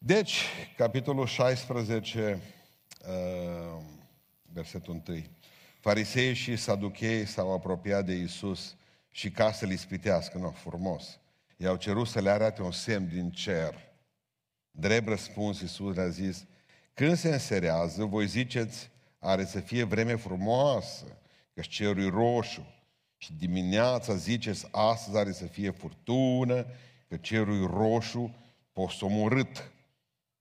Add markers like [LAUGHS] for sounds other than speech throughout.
Deci, capitolul 16, uh, versetul 1. Farisei și saduchei s-au apropiat de Isus și ca să-l ispitească, nu, frumos. I-au cerut să le arate un semn din cer. Drept răspuns, Iisus le-a zis, când se înserează, voi ziceți, are să fie vreme frumoasă, că cerul e roșu. Și dimineața ziceți, astăzi are să fie furtună, că cerul e roșu, posomorât.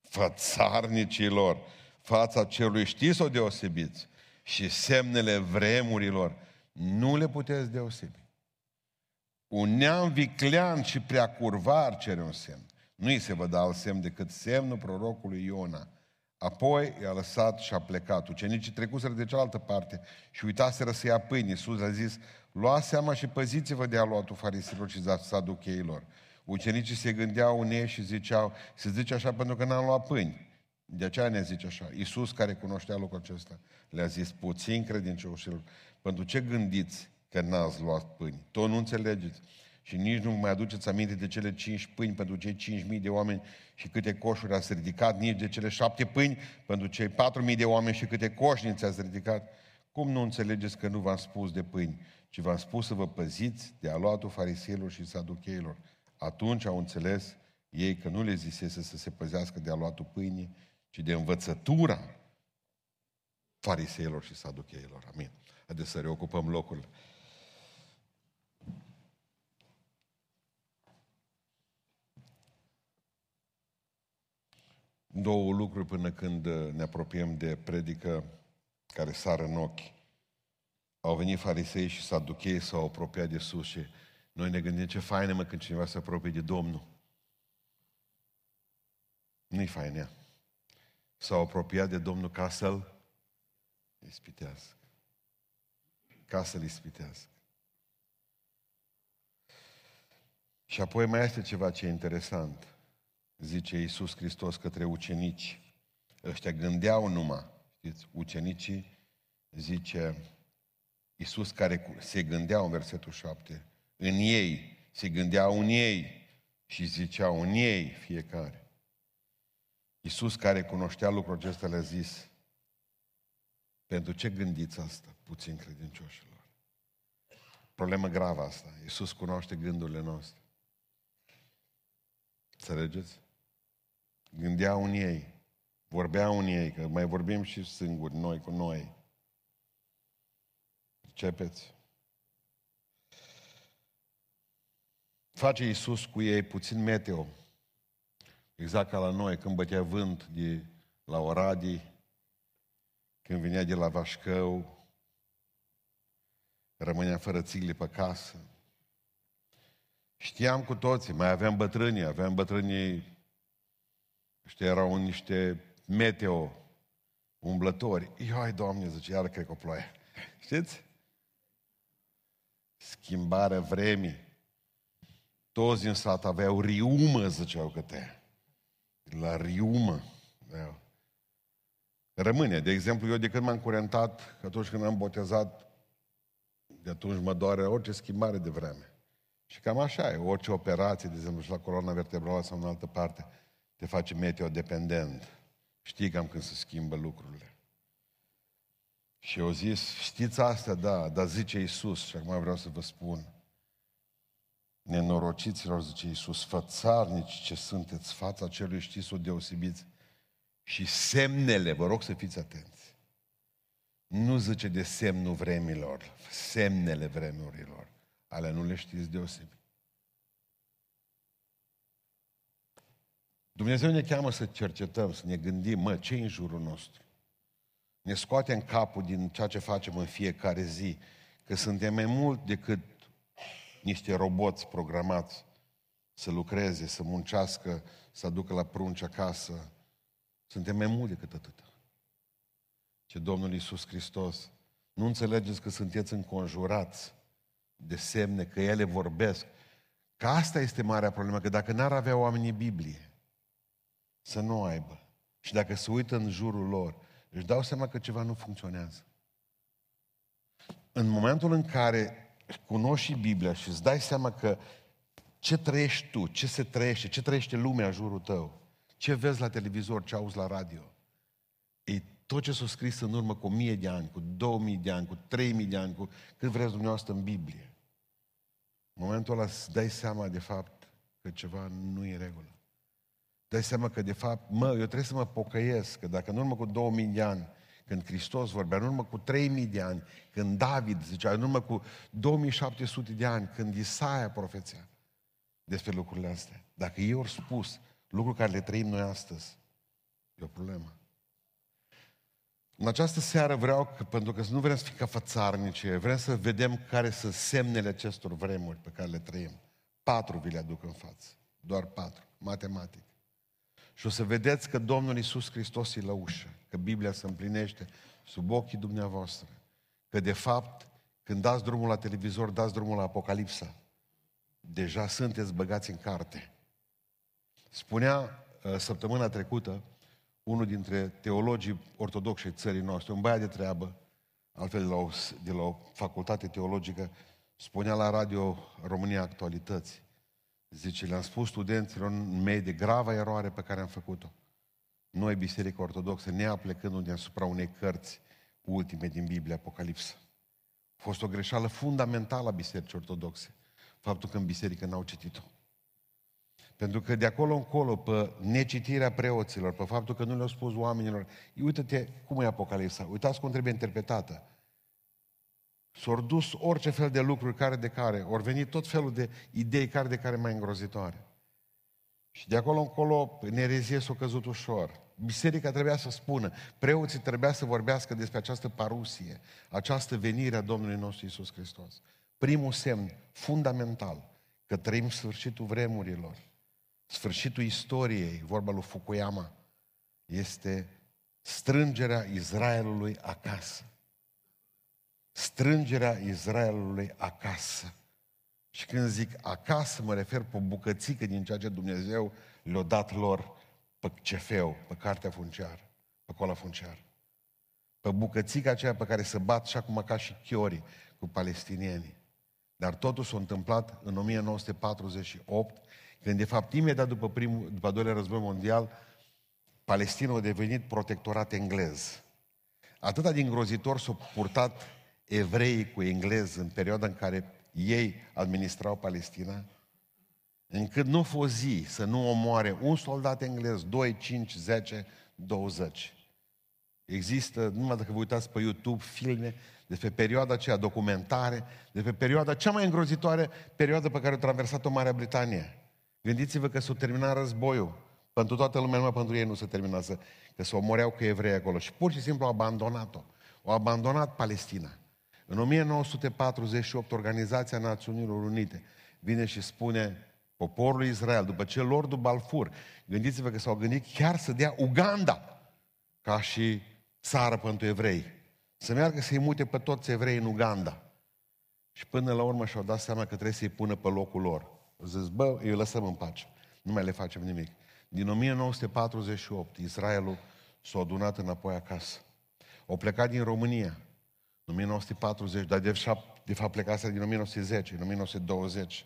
Fățarnicilor, fața cerului știți o deosebiți și semnele vremurilor nu le puteți deosebi. Un neam viclean și prea curvar cere un semn. Nu îi se vă da alt semn decât semnul prorocului Iona. Apoi i-a lăsat și a plecat. Ucenicii trecuseră de cealaltă parte și uitaseră să ia pâine. Iisus a zis, luați seama și păziți-vă de aluatul farisilor și saducheilor. Ucenicii se gândeau unei și ziceau, se zice așa pentru că n-am luat pâini. De aceea ne zice așa. Iisus, care cunoștea lucrul acesta, le-a zis, puțin credincioșilor, pentru ce gândiți că n-ați luat pâini? Tot nu înțelegeți. Și nici nu mai aduceți aminte de cele cinci pâini pentru cei cinci mii de oameni și câte coșuri ați ridicat, nici de cele șapte pâini pentru cei patru mii de oameni și câte coșnițe ați ridicat. Cum nu înțelegeți că nu v-am spus de pâini, ci v-am spus să vă păziți de aluatul fariseilor și saducheilor? Atunci au înțeles ei că nu le zisese să se păzească de aluatul pâinii, ci de învățătura fariseilor și saducheilor. Amin. Haideți să reocupăm locul. Două lucruri până când ne apropiem de predică care sară în ochi. Au venit farisei și saduchei, s-au apropiat de sus și noi ne gândim ce faină mă când cineva se apropie de Domnul. Nu-i faină S-au apropiat de Domnul ca să-l ispitească. Ca să-l ispitească. Și apoi mai este ceva ce e interesant. Zice Iisus Hristos către ucenici. Ăștia gândeau numai, știți, ucenicii, zice Iisus care se gândeau în versetul 7, în ei, se gândeau în ei și ziceau în ei fiecare. Iisus care cunoștea lucrul acesta le-a zis, pentru ce gândiți asta, puțin credincioșilor? Problemă gravă asta. Iisus cunoaște gândurile noastre. Înțelegeți? Gândeau în ei, vorbeau în ei, că mai vorbim și singuri, noi cu noi. Începeți? Face Iisus cu ei puțin meteo. Exact ca la noi, când bătea vânt de la Oradii, când venea de la Vașcău, rămânea fără țigli pe casă. Știam cu toții, mai aveam bătrânii, aveam bătrânii, ăștia erau niște meteo umblători. Ioi, Doamne, zice, iară cred că o ploaie. [LAUGHS] Știți? Schimbarea vremii. Toți din sat aveau riumă, ziceau că te. La riumă. Da. Rămâne. De exemplu, eu de când m-am curentat, atunci când am botezat, de atunci mă doare orice schimbare de vreme. Și cam așa e. Orice operație, de exemplu, și la coloana vertebrală sau în altă parte, te face meteo-dependent. Știi cam când se schimbă lucrurile. Și eu zis, știți asta? Da, dar zice Iisus, și acum vreau să vă spun, nenorociților, zice Iisus, fățarnici ce sunteți, fața celui știți o deosebiți și semnele, vă rog să fiți atenți. Nu zice de semnul vremilor, semnele vremurilor. Ale nu le știți deosebi. Dumnezeu ne cheamă să cercetăm, să ne gândim, mă, ce în jurul nostru? Ne scoate în capul din ceea ce facem în fiecare zi, că suntem mai mult decât niște roboți programați să lucreze, să muncească, să aducă la prunci acasă. Suntem mai mult decât atât. Ce Domnul Iisus Hristos, nu înțelegeți că sunteți înconjurați de semne, că ele vorbesc. Că asta este marea problemă, că dacă n-ar avea oamenii Biblie, să nu aibă. Și dacă se uită în jurul lor, își dau seama că ceva nu funcționează. În momentul în care cunoști și Biblia și îți dai seama că ce trăiești tu, ce se trăiește, ce trăiește lumea în jurul tău, Ce vezi la televizor, ce auzi la radio. E tot ce s-a scris în urmă cu mie de ani, cu 2000 de ani, cu 3000 de ani, cu cât vreți dumneavoastră în Biblie. În momentul ăla îți dai seama de fapt că ceva nu e în regulă. Dai seama că de fapt, mă, eu trebuie să mă pocăiesc, că dacă în urmă cu 2000 de ani, când Hristos vorbea, în urmă cu 3000 de ani, când David zicea, în urmă cu 2700 de ani, când Isaia profeția despre lucrurile astea. Dacă ei au spus lucruri care le trăim noi astăzi, e o problemă. În această seară vreau, că, pentru că nu vrem să fim ca fățarnice, vrem să vedem care sunt semnele acestor vremuri pe care le trăim. Patru vi le aduc în față. Doar patru. Matematic. Și o să vedeți că Domnul Isus Hristos e la ușă, că Biblia se împlinește sub ochii dumneavoastră. Că de fapt, când dați drumul la televizor, dați drumul la Apocalipsa. Deja sunteți băgați în carte. Spunea uh, săptămâna trecută unul dintre teologii ortodoxi țării noastre, un băiat de treabă, altfel de la o, de la o facultate teologică, spunea la radio România Actualități. Zice, le-am spus studenților mei de gravă eroare pe care am făcut-o. Noi, Biserica Ortodoxă, neaplecându-ne asupra unei cărți ultime din Biblie, Apocalipsa. A fost o greșeală fundamentală a Bisericii Ortodoxe. Faptul că în biserică n-au citit-o. Pentru că de acolo încolo, pe necitirea preoților, pe faptul că nu le-au spus oamenilor, uite-te cum e Apocalipsa, uitați cum trebuie interpretată. S-au dus orice fel de lucruri care de care, ori venit tot felul de idei care de care mai îngrozitoare. Și de acolo încolo, nerezie s-a căzut ușor. Biserica trebuia să spună, preoții trebuia să vorbească despre această parusie, această venire a Domnului nostru Isus Hristos. Primul semn fundamental, că trăim sfârșitul vremurilor, sfârșitul istoriei, vorba lui Fukuyama, este strângerea Israelului acasă. Strângerea Israelului acasă. Și când zic acasă, mă refer pe bucățică din ceea ce Dumnezeu le-a dat lor pe cefeu, pe cartea funciară, pe cola funciară. Pe bucățica aceea pe care se bat și acum ca și chiorii cu palestinienii. Dar totul s-a întâmplat în 1948 când, de fapt, imediat după, primul, după al doilea război mondial, Palestina a devenit protectorat englez. Atâta din grozitor s-au purtat evreii cu englezi în perioada în care ei administrau Palestina, încât nu fost zi să nu omoare un soldat englez, 2, 5, 10, 20. Există, numai dacă vă uitați pe YouTube, filme despre perioada aceea, documentare, despre perioada cea mai îngrozitoare perioadă pe care a traversat-o Marea Britanie. Gândiți-vă că s-a terminat războiul. Pentru toată lumea, numai pentru ei nu se terminase. Că se omoreau cu evrei acolo. Și pur și simplu au abandonat-o. Au abandonat Palestina. În 1948, Organizația Națiunilor Unite vine și spune poporului Israel, după ce Lordul Balfour, gândiți-vă că s-au gândit chiar să dea Uganda ca și țară pentru evrei. Să meargă să-i mute pe toți evrei în Uganda. Și până la urmă și-au dat seama că trebuie să-i pună pe locul lor. Zis, bă, îi lăsăm în pace. Nu mai le facem nimic. Din 1948, Israelul s-a adunat înapoi acasă. Au plecat din România în 1940, dar de fapt, de fapt plecase din 1910, în 1920.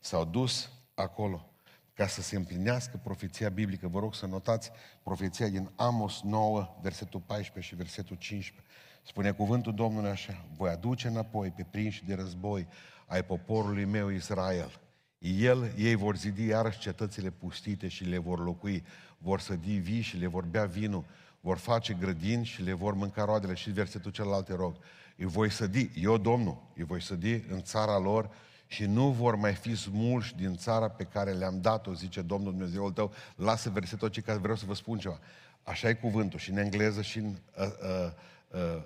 S-au dus acolo ca să se împlinească profeția biblică. Vă rog să notați profeția din Amos 9, versetul 14 și versetul 15. Spune cuvântul Domnului așa, voi aduce înapoi pe prinși de război ai poporului meu Israel el, ei vor zidi iarăși cetățile pustite și le vor locui, vor sădi vii și le vor bea vinul, vor face grădini și le vor mânca roadele și versetul celălalt te rog. Îi voi sădi, eu Domnul, îi voi sădi în țara lor și nu vor mai fi smulși din țara pe care le-am dat-o, zice Domnul Dumnezeul tău. Lasă versetul acesta, că vreau să vă spun ceva. Așa e cuvântul și în engleză și în uh, uh, uh,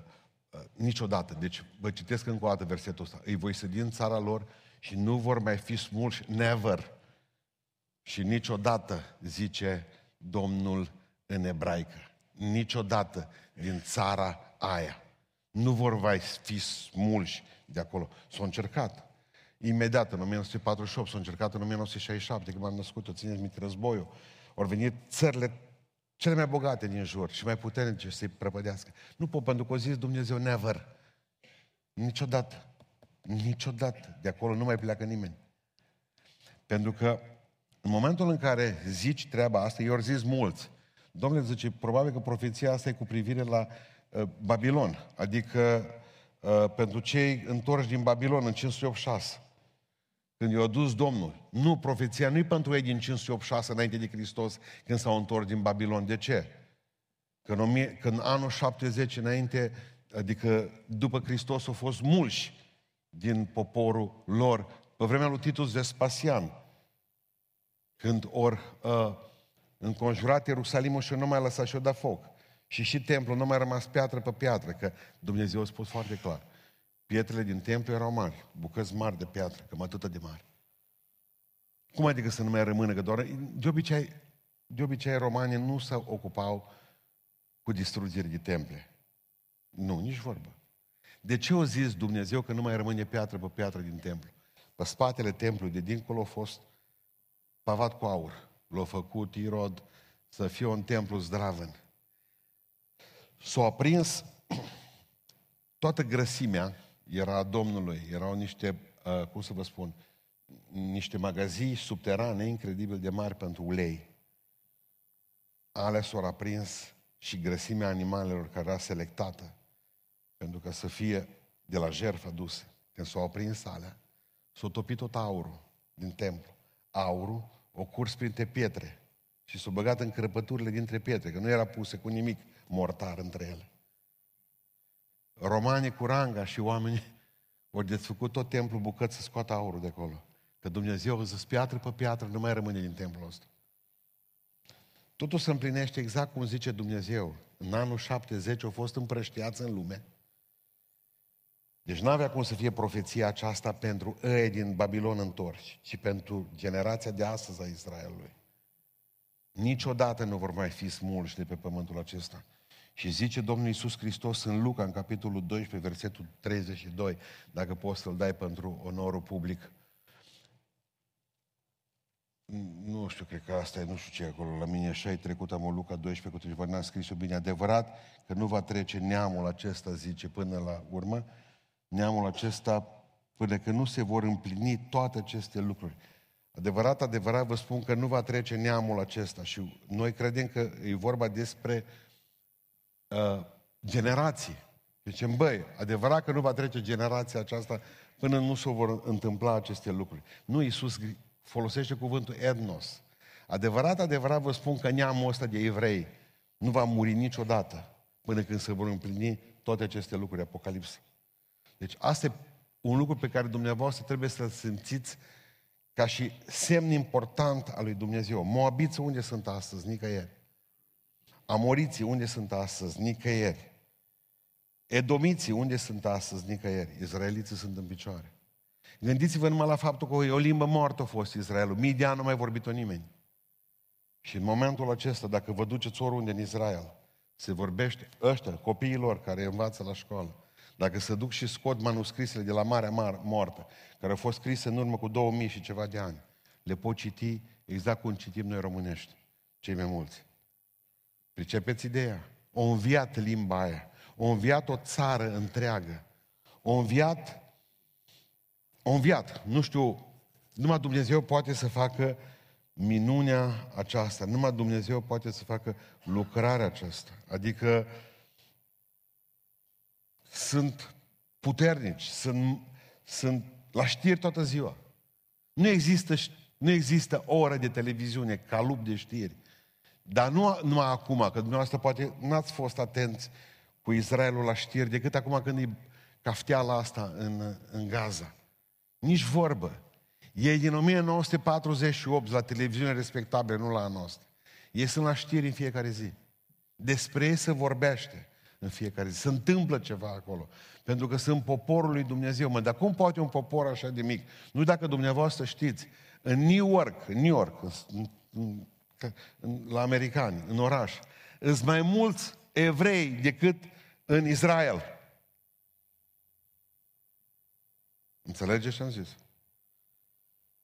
uh, niciodată. Deci vă citesc încă o dată versetul ăsta. Îi voi sădi în țara lor și nu vor mai fi smulși, never. Și niciodată, zice Domnul în ebraică, niciodată din țara aia. Nu vor mai fi smulși de acolo. S-au încercat. Imediat, în 1948, s-au încercat în 1967, când m-am născut, o țineți minte războiul. Au venit țările cele mai bogate din jur și mai puternice să-i prăpădească. Nu pot, pentru că o zis Dumnezeu never. Niciodată. Niciodată. De acolo nu mai pleacă nimeni. Pentru că în momentul în care zici treaba asta, eu zis mulți. Domnule, zice, probabil că profeția asta e cu privire la uh, Babilon, adică uh, pentru cei întorși din Babilon în 586. Când i-a dus Domnul. Nu, profeția nu e pentru ei din 586 înainte de Hristos, când s-au întors din Babilon. De ce? Când, când anul 70 înainte, adică după Hristos, au fost mulți din poporul lor, pe vremea lui Titus Vespasian, când ori uh, înconjurat Ierusalimul și nu mai lăsat și-o da foc. Și și templul nu mai rămas piatră pe piatră, că Dumnezeu a spus foarte clar. Pietrele din templu erau mari, bucăți mari de piatră, cam atât de mari. Cum adică să nu mai rămână? Că doar, de obicei, de obicei romanii nu se ocupau cu distrugeri de temple. Nu, nici vorbă. De ce o zis Dumnezeu că nu mai rămâne piatră pe piatră din templu? Pe spatele templului de dincolo a fost pavat cu aur. L-a făcut Irod să fie un templu zdravân. S-a aprins [CLEARS THROAT] toată grăsimea era a Domnului, erau niște, uh, cum să vă spun, niște magazii subterane incredibil de mari pentru ulei. Alea s-au aprins și grăsimea animalelor care era selectată pentru ca să fie de la jertfă duse. Când s-au aprins alea, s-a topit tot aurul din templu. Aurul o curs printre pietre și s-a băgat în crăpăturile dintre pietre, că nu era puse cu nimic mortar între ele. Romanii cu ranga și oamenii au desfăcut tot templul bucăți să scoată aurul de acolo. Că Dumnezeu zis piatră pe piatră nu mai rămâne din templul ăsta. Totul se împlinește exact cum zice Dumnezeu. În anul 70 au fost împrăștiați în lume. Deci nu avea cum să fie profeția aceasta pentru ei din Babilon întorși, ci pentru generația de astăzi a Israelului. Niciodată nu vor mai fi smulși de pe pământul acesta. Și zice Domnul Iisus Hristos în Luca, în capitolul 12, versetul 32, dacă poți să-l dai pentru onorul public. Nu știu, cred că asta e, nu știu ce e acolo, la mine așa e trecut, am o Luca 12 cu 30, n-am scris-o bine. Adevărat că nu va trece neamul acesta, zice, până la urmă, neamul acesta, până că nu se vor împlini toate aceste lucruri. Adevărat, adevărat vă spun că nu va trece neamul acesta și noi credem că e vorba despre uh, generații. Zicem, băi, adevărat că nu va trece generația aceasta până nu se vor întâmpla aceste lucruri. Nu, Iisus folosește cuvântul etnos. Adevărat, adevărat vă spun că neamul ăsta de evrei nu va muri niciodată până când se vor împlini toate aceste lucruri, Apocalipsa. Deci asta e un lucru pe care dumneavoastră trebuie să-l simțiți ca și semn important al lui Dumnezeu. Moabiți unde sunt astăzi? Nicăieri. Amoriții unde sunt astăzi? Nicăieri. Edomiții unde sunt astăzi? Nicăieri. Izraeliții sunt în picioare. Gândiți-vă numai la faptul că o limbă moartă a fost Israelul. Mii de ani nu mai vorbit-o nimeni. Și în momentul acesta, dacă vă duceți oriunde în Israel, se vorbește ăștia, copiilor care învață la școală, dacă se duc și scot manuscrisele de la Marea Mar- Moartă, care au fost scrise în urmă cu 2000 și ceva de ani, le pot citi exact cum citim noi românești, cei mai mulți. Pricepeți ideea? O înviat limba aia, o înviat o țară întreagă, o înviat, o înviat, nu știu, numai Dumnezeu poate să facă minunea aceasta, numai Dumnezeu poate să facă lucrarea aceasta. Adică sunt puternici, sunt, sunt la știri toată ziua. Nu există, nu există o oră de televiziune ca lup de știri. Dar nu numai acum, că dumneavoastră poate n-ați fost atenți cu Israelul la știri decât acum când e cafteala asta în, în Gaza. Nici vorbă. Ei din 1948 la televiziune respectabilă, nu la noastră. Ei sunt la știri în fiecare zi. Despre ei se vorbește în fiecare zi. Se întâmplă ceva acolo. Pentru că sunt poporul lui Dumnezeu. Mă, dar cum poate un popor așa de mic? Nu dacă dumneavoastră știți, în New York, în New York, în, în, în, la americani, în oraș, sunt mai mulți evrei decât în Israel. Înțelegeți ce am zis?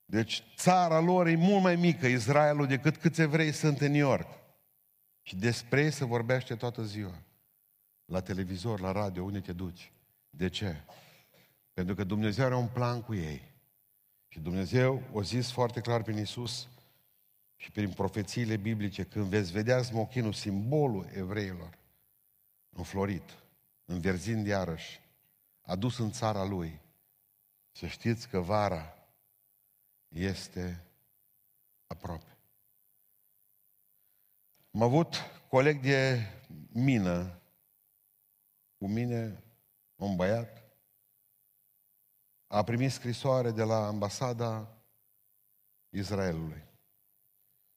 Deci țara lor e mult mai mică, Israelul, decât câți evrei sunt în New York. Și despre ei se vorbește toată ziua la televizor, la radio, unde te duci. De ce? Pentru că Dumnezeu are un plan cu ei. Și Dumnezeu o zis foarte clar prin Isus și prin profețiile biblice, când veți vedea smochinul, simbolul evreilor, înflorit, înverzind iarăși, adus în țara lui, să știți că vara este aproape. Am avut coleg de mină cu mine, un băiat, a primit scrisoare de la ambasada Israelului.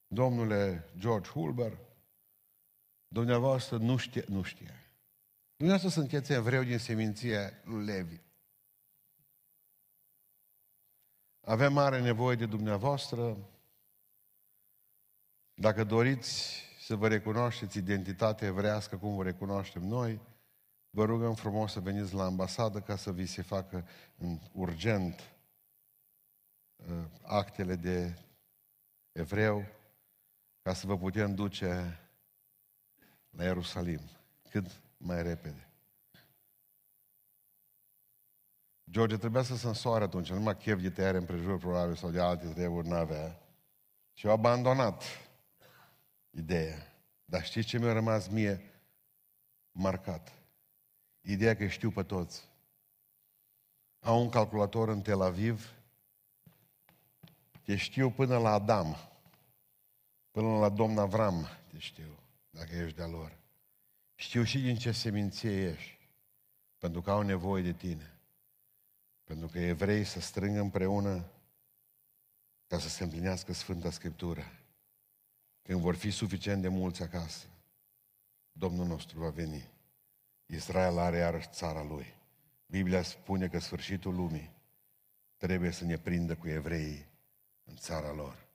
Domnule George Hulber, dumneavoastră nu știe, nu știe. Dumneavoastră sunteți evreu din seminție lui Levi. Avem mare nevoie de dumneavoastră. Dacă doriți să vă recunoașteți identitatea evrească cum vă recunoaștem noi, vă rugăm frumos să veniți la ambasadă ca să vi se facă în urgent uh, actele de evreu ca să vă putem duce la Ierusalim cât mai repede. George trebuia să se însoare atunci, numai chef de tăiere împrejur probabil sau de alte treburi n-avea. Și au abandonat ideea. Dar știți ce mi-a rămas mie marcat? Ideea că știu pe toți. Au un calculator în Tel Aviv, te știu până la Adam, până la domn Avram, te știu, dacă ești de-a lor. Știu și din ce seminție ești, pentru că au nevoie de tine. Pentru că evrei să strângă împreună ca să se împlinească Sfânta Scriptură. Când vor fi suficient de mulți acasă, Domnul nostru va veni. Israel are iarăși țara lui. Biblia spune că sfârșitul lumii trebuie să ne prindă cu evreii în țara lor.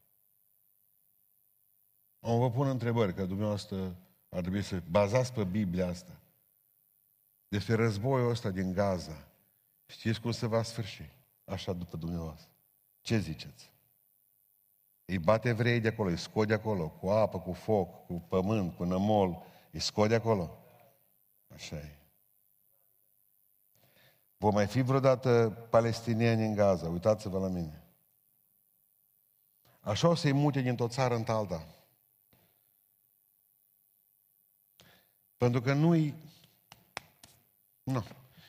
Am vă pun întrebări, că dumneavoastră ar trebui să bazați pe Biblia asta. Despre războiul ăsta din Gaza. Știți cum se va sfârși? Așa după dumneavoastră. Ce ziceți? Îi bate evrei de acolo, îi scot de acolo, cu apă, cu foc, cu pământ, cu nămol, îi scot de acolo. Așa e. Vom mai fi vreodată palestinieni în Gaza, uitați-vă la mine. Așa o să-i mute din tot țară în alta. Pentru că nu-i... Nu.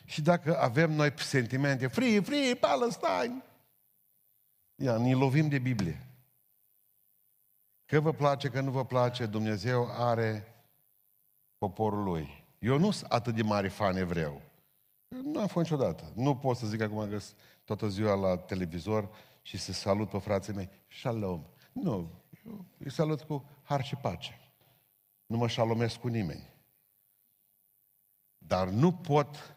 Și dacă avem noi sentimente, free, free, Palestine, ia, ne lovim de Biblie. Că vă place, că nu vă place, Dumnezeu are poporul lui. Eu nu sunt atât de mare fan evreu. Nu am fost niciodată. Nu pot să zic acum că toată ziua la televizor și să salut pe frații mei. Shalom. Nu. Eu îi salut cu har și pace. Nu mă șalomesc cu nimeni. Dar nu pot,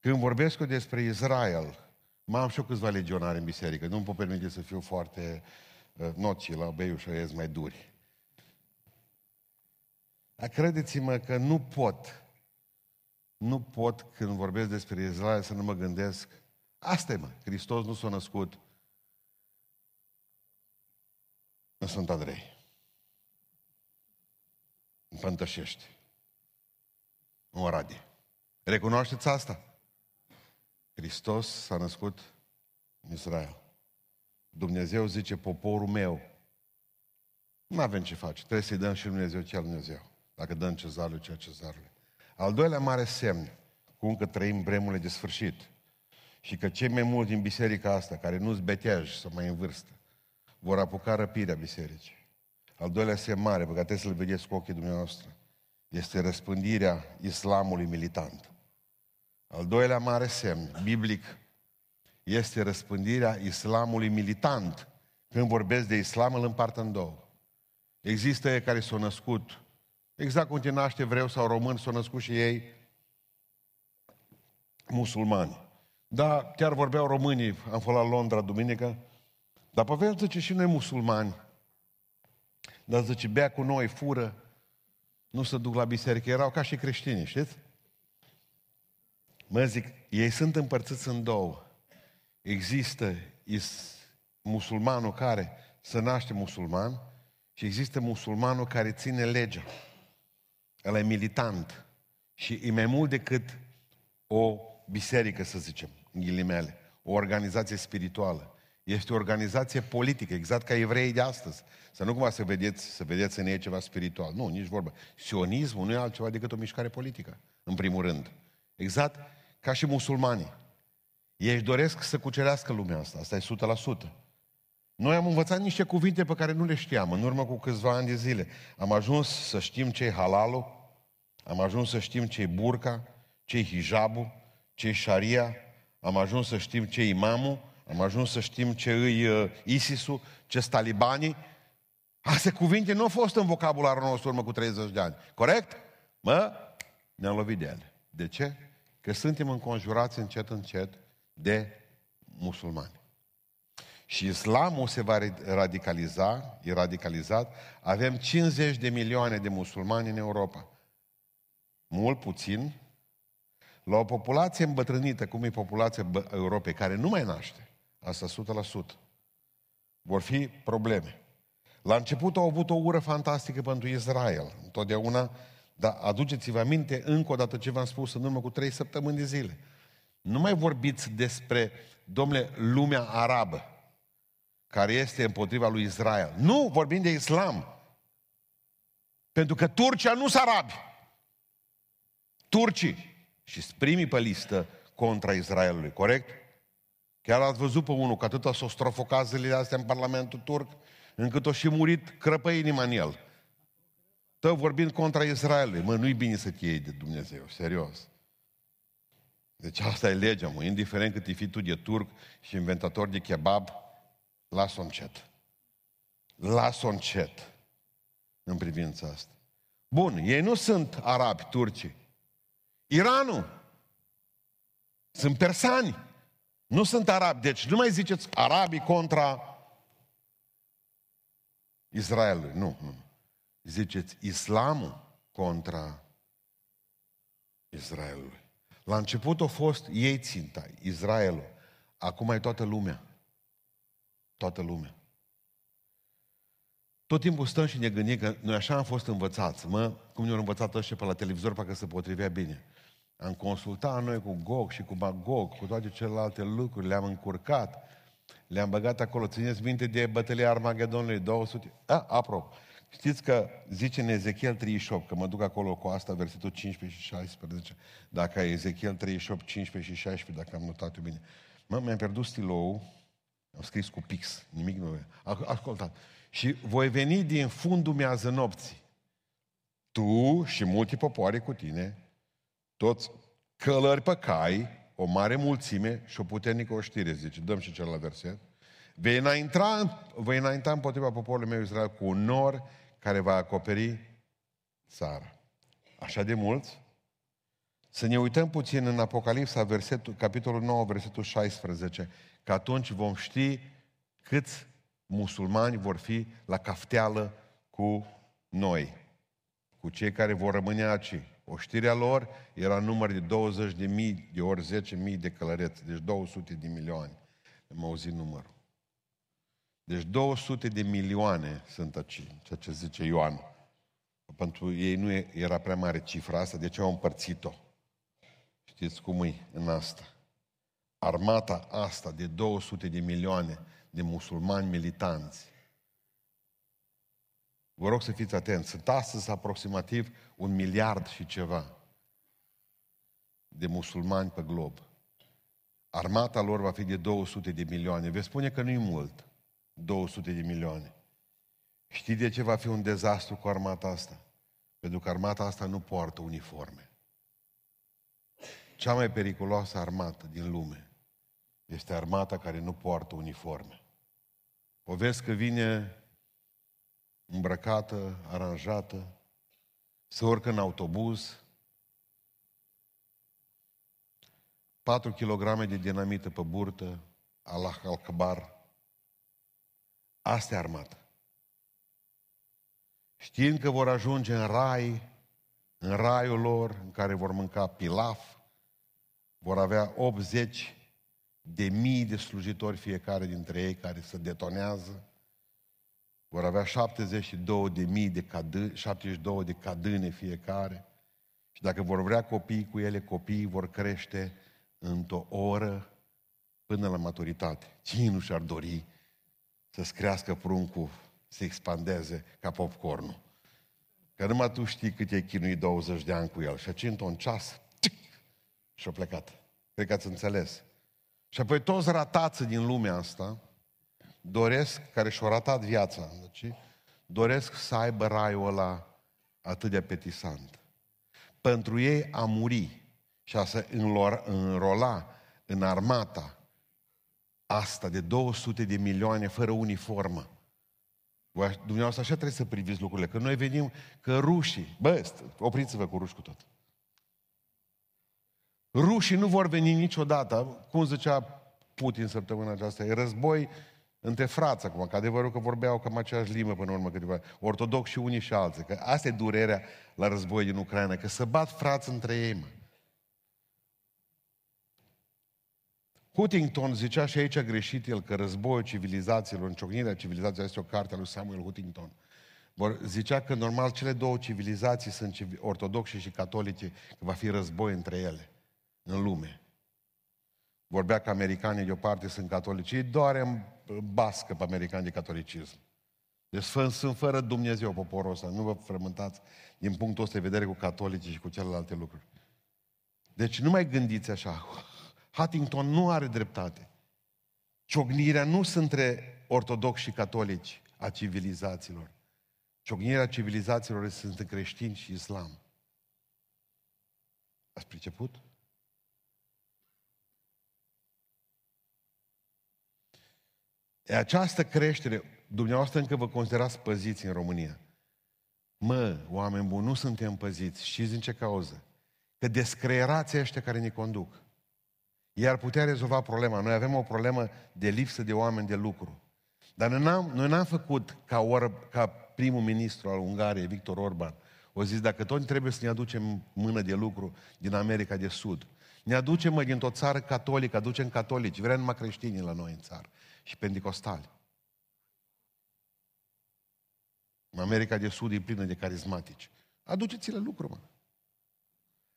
când vorbesc eu despre Israel, mai am și eu câțiva legionari în biserică, nu-mi pot permite să fiu foarte uh, noții la beiușă, mai duri. Dar credeți-mă că nu pot, nu pot când vorbesc despre Israel să nu mă gândesc, asta e mă, Hristos nu s-a născut în Sfânt Andrei. În Pântășești în Oradie. Recunoașteți asta? Hristos s-a născut în Israel. Dumnezeu zice, poporul meu. Nu avem ce face. Trebuie să-i dăm și Dumnezeu ce Dumnezeu. Dacă dăm cezarului ce cezarului. Al doilea mare semn, cum că trăim vremurile de sfârșit, și că cei mai mulți din biserica asta, care nu-s beteaj să mai în vârstă, vor apuca răpirea bisericii. Al doilea semn mare, pe care trebuie să-l vedeți cu ochii dumneavoastră, este răspândirea islamului militant. Al doilea mare semn biblic este răspândirea islamului militant. Când vorbesc de islam, îl împart în două. Există ei care s-au născut, exact cum te naște vreu sau român, s-au născut și ei musulmani. Da, chiar vorbeau românii, am fost la Londra duminică, dar pe zice și noi musulmani. Dar zice, bea cu noi, fură, nu se duc la biserică, erau ca și creștini, știți? Mă zic, ei sunt împărțiți în două. Există is, musulmanul care se naște musulman și există musulmanul care ține legea. Ăla e militant. Și e mai mult decât o biserică, să zicem, în ghilimele, o organizație spirituală. Este o organizație politică, exact ca evreii de astăzi. Să nu cumva să vedeți, să vedeți în ei ceva spiritual. Nu, nici vorba. Sionismul nu e altceva decât o mișcare politică, în primul rând. Exact ca și musulmanii. Ei își doresc să cucerească lumea asta, asta e 100%. Noi am învățat niște cuvinte pe care nu le știam în urmă cu câțiva ani de zile. Am ajuns să știm ce e halalul, am ajuns să știm ce e burca, ce e hijabul, ce e șaria, am ajuns să știm ce e imamul, am ajuns să știm ce îi uh, ISIS-ul, ce talibanii. Astea cuvinte nu au fost în vocabularul nostru urmă cu 30 de ani. Corect? Mă, ne-am lovit de ele. De ce? Că suntem înconjurați încet, încet de musulmani. Și islamul se va radicaliza, e radicalizat. Avem 50 de milioane de musulmani în Europa. Mult, puțin. La o populație îmbătrânită, cum e populația Europei, care nu mai naște, Asta 100%. Vor fi probleme. La început au avut o ură fantastică pentru Israel, întotdeauna, dar aduceți-vă aminte încă o dată ce v-am spus în urmă cu trei săptămâni de zile. Nu mai vorbiți despre, domnule, lumea arabă, care este împotriva lui Israel. Nu, vorbim de islam. Pentru că Turcia nu sunt arabi. Turcii și primii pe listă contra Israelului, corect? Chiar ați văzut pe unul că atâta s-o strofocat zilele astea în Parlamentul turc, încât o și murit crăpă inima în el. Tă vorbind contra Israelului. Mă, nu-i bine să te iei de Dumnezeu, serios. Deci asta e legea, mă. Indiferent cât e fi tu de turc și inventator de kebab, las-o încet. Las-o încet în privința asta. Bun, ei nu sunt arabi, turci. Iranul. Sunt persani. Nu sunt arabi. Deci nu mai ziceți arabii contra Israelului. Nu, nu. Ziceți islamul contra Israelului. La început a fost ei ținta, Israelul. Acum e toată lumea. Toată lumea. Tot timpul stăm și ne gândim că noi așa am fost învățați, mă, cum ne-au învățat ăștia pe la televizor, parcă se potrivea bine. Am consultat noi cu Gog și cu Magog, cu toate celelalte lucruri, le-am încurcat, le-am băgat acolo. Țineți minte de bătălia Armagedonului 200? A, apropo, știți că zice în Ezechiel 38, că mă duc acolo cu asta, versetul 15 și 16, dacă e Ezechiel 38, 15 și 16, dacă am notat bine. Mă, mi-am pierdut stilou, am scris cu pix, nimic nu Ascultat. Și voi veni din fundul miază nopții. Tu și multe popoare cu tine, toți călări pe cai, o mare mulțime și o puternică oștire, zice, dăm și celălalt verset, vei înainta, vei înainta împotriva poporului meu Israel cu un nor care va acoperi țara. Așa de mulți? Să ne uităm puțin în Apocalipsa, versetul, capitolul 9, versetul 16, că atunci vom ști câți musulmani vor fi la cafteală cu noi, cu cei care vor rămâne aici. Oștirea lor era număr de 20 de mii, de ori 10 mii de călăreți, deci 200 de milioane. Am auzit numărul. Deci 200 de milioane sunt aici, ceea ce zice Ioan. Pentru ei nu era prea mare cifra asta, de ce au împărțit-o. Știți cum e în asta? Armata asta de 200 de milioane de musulmani militanți Vă rog să fiți atenți. Sunt astăzi aproximativ un miliard și ceva de musulmani pe glob. Armata lor va fi de 200 de milioane. Veți spune că nu-i mult. 200 de milioane. Știți de ce va fi un dezastru cu armata asta? Pentru că armata asta nu poartă uniforme. Cea mai periculoasă armată din lume este armata care nu poartă uniforme. O vezi că vine îmbrăcată, aranjată, să urcă în autobuz, 4 kg de dinamită pe burtă, Allah al-Kabar. Asta e armată. Știind că vor ajunge în rai, în raiul lor, în care vor mânca pilaf, vor avea 80 de mii de slujitori fiecare dintre ei care se detonează, vor avea 72 de mii de cadâne, 72 de cadâne fiecare. Și dacă vor vrea copii cu ele, copiii vor crește într-o oră până la maturitate. Cine nu și-ar dori să-ți crească pruncul, să expandeze ca popcornul? Că numai tu știi cât e chinuit 20 de ani cu el. Și a un ceas și-a plecat. Cred că ați înțeles. Și apoi toți ratați din lumea asta doresc, care și-au ratat viața, deci, doresc să aibă raiul ăla atât de apetisant. Pentru ei a muri și a se înrola în armata asta de 200 de milioane fără uniformă. Dumneavoastră așa trebuie să priviți lucrurile, că noi venim, că rușii, bă, opriți-vă cu ruși cu tot. Rușii nu vor veni niciodată, cum zicea Putin săptămâna aceasta, e război între frați acum, că adevărul că vorbeau cam aceeași limbă până în urmă câteva, ortodox și unii și alții, că asta e durerea la război din Ucraina, că să bat frați între ei, mă. Huntington zicea și aici a greșit el că războiul civilizațiilor, înciocnirea civilizației, este o carte a lui Samuel Huntington. Zicea că normal cele două civilizații sunt ortodoxe și catolice, că va fi război între ele în lume. Vorbea că americanii de o parte sunt catolici, ei doar în bască pe americani de catolicism. Deci sunt fără Dumnezeu poporul ăsta, nu vă frământați din punctul ăsta de vedere cu catolicii și cu celelalte lucruri. Deci nu mai gândiți așa. Huntington nu are dreptate. Ciognirea nu sunt între ortodoxi și catolici a civilizațiilor. Ciognirea civilizațiilor sunt în creștini și islam. Ați priceput? Această creștere, dumneavoastră încă vă considerați păziți în România. Mă, oameni buni, nu suntem păziți. Știți din ce cauză? Că descreierați ăștia care ne conduc. Iar putea rezolva problema. Noi avem o problemă de lipsă de oameni de lucru. Dar noi n-am, noi n-am făcut ca, or, ca primul ministru al Ungariei, Victor Orban, o zis, dacă tot trebuie să ne aducem mână de lucru din America de Sud, ne aducem, mă, dintr-o țară catolică, aducem catolici, vrem numai creștinii la noi în țară și pentecostali. În America de Sud e plină de carismatici. Aduceți-le lucru, mă.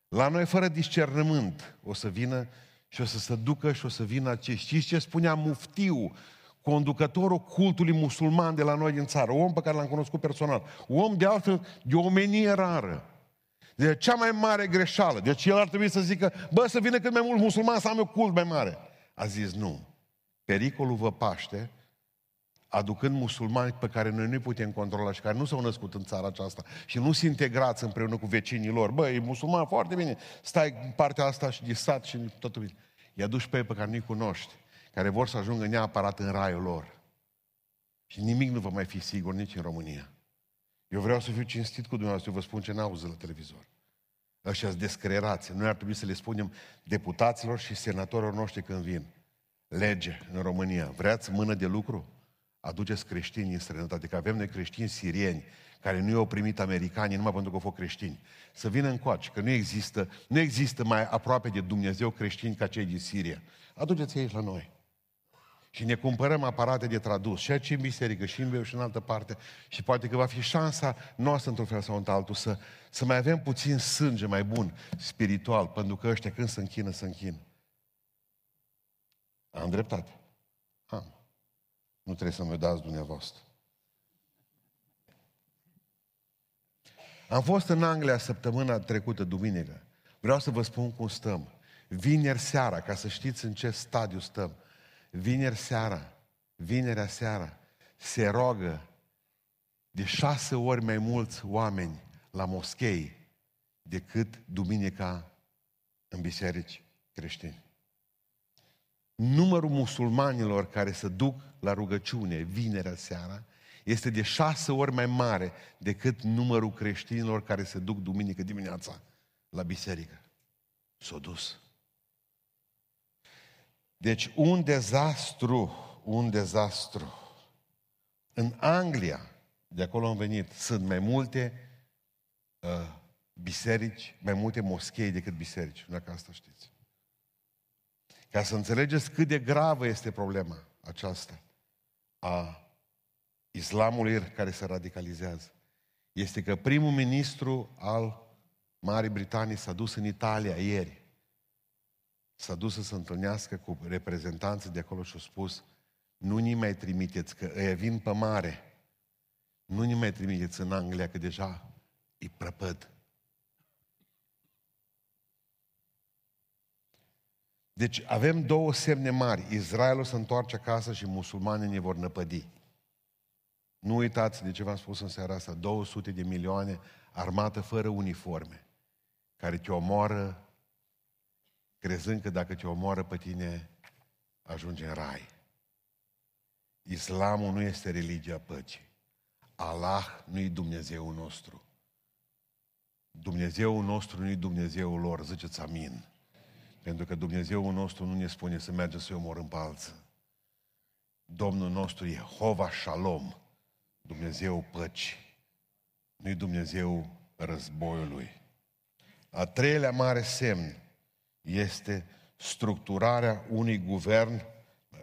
La noi, fără discernământ, o să vină și o să se ducă și o să vină acești. Știți ce spunea muftiu, conducătorul cultului musulman de la noi din țară, om pe care l-am cunoscut personal, om de altfel de omenie rară. De cea mai mare greșeală. Deci el ar trebui să zică, bă, să vină cât mai mult musulman să am eu cult mai mare. A zis nu. Pericolul vă paște aducând musulmani pe care noi nu putem controla și care nu s-au născut în țara aceasta și nu se integrați împreună cu vecinii lor. Băi, e musulman, foarte bine, stai în partea asta și de sat și totul bine. I aduci pe ei pe care nu-i cunoști, care vor să ajungă neapărat în raiul lor. Și nimic nu va mai fi sigur nici în România. Eu vreau să fiu cinstit cu dumneavoastră, eu vă spun ce n-auză la televizor. Ăștia sunt descreerați. Noi ar trebui să le spunem deputaților și senatorilor noștri când vin. Lege în România. Vreați mână de lucru? Aduceți creștini în străinătate, că avem noi creștini sirieni care nu i-au primit americanii numai pentru că au fost creștini. Să vină în coace, că nu există, nu există mai aproape de Dumnezeu creștini ca cei din Siria. Aduceți aici la noi. Și ne cumpărăm aparate de tradus, și aici în biserică, și în și în altă parte. Și poate că va fi șansa noastră, într-un fel sau într-altul, să, să mai avem puțin sânge mai bun, spiritual, pentru că ăștia când se închină, se închină. Am dreptate. Am. Nu trebuie să mă dați dumneavoastră. Am fost în Anglia săptămâna trecută, duminică. Vreau să vă spun cum stăm. Vineri seara, ca să știți în ce stadiu stăm. Vineri seara, vinerea seara, se rogă de șase ori mai mulți oameni la moschei decât duminica în biserici creștini. Numărul musulmanilor care se duc la rugăciune vinerea seara este de șase ori mai mare decât numărul creștinilor care se duc duminică dimineața la biserică. S-au dus. Deci un dezastru, un dezastru. În Anglia, de acolo am venit, sunt mai multe uh, biserici, mai multe moschei decât biserici, dacă asta știți. Ca să înțelegeți cât de gravă este problema aceasta a islamului care se radicalizează. Este că primul ministru al Marii Britanii s-a dus în Italia ieri s-a dus să se întâlnească cu reprezentanții de acolo și au spus nu ni mai trimiteți, că îi vin pe mare. Nu ni mai trimiteți în Anglia, că deja îi prăpăd. Deci avem două semne mari. Israelul se întoarce acasă și musulmanii ne vor năpădi. Nu uitați de ce v-am spus în seara asta. 200 de milioane armată fără uniforme, care te omoară crezând că dacă te omoară pe tine, ajunge în rai. Islamul nu este religia păcii. Allah nu e Dumnezeul nostru. Dumnezeul nostru nu e Dumnezeul lor, ziceți amin. Pentru că Dumnezeul nostru nu ne spune să mergem să-i omorâm pe alții. Domnul nostru e Hova Shalom, Dumnezeu păci. Nu-i Dumnezeu războiului. A treilea mare semn este structurarea unui guvern,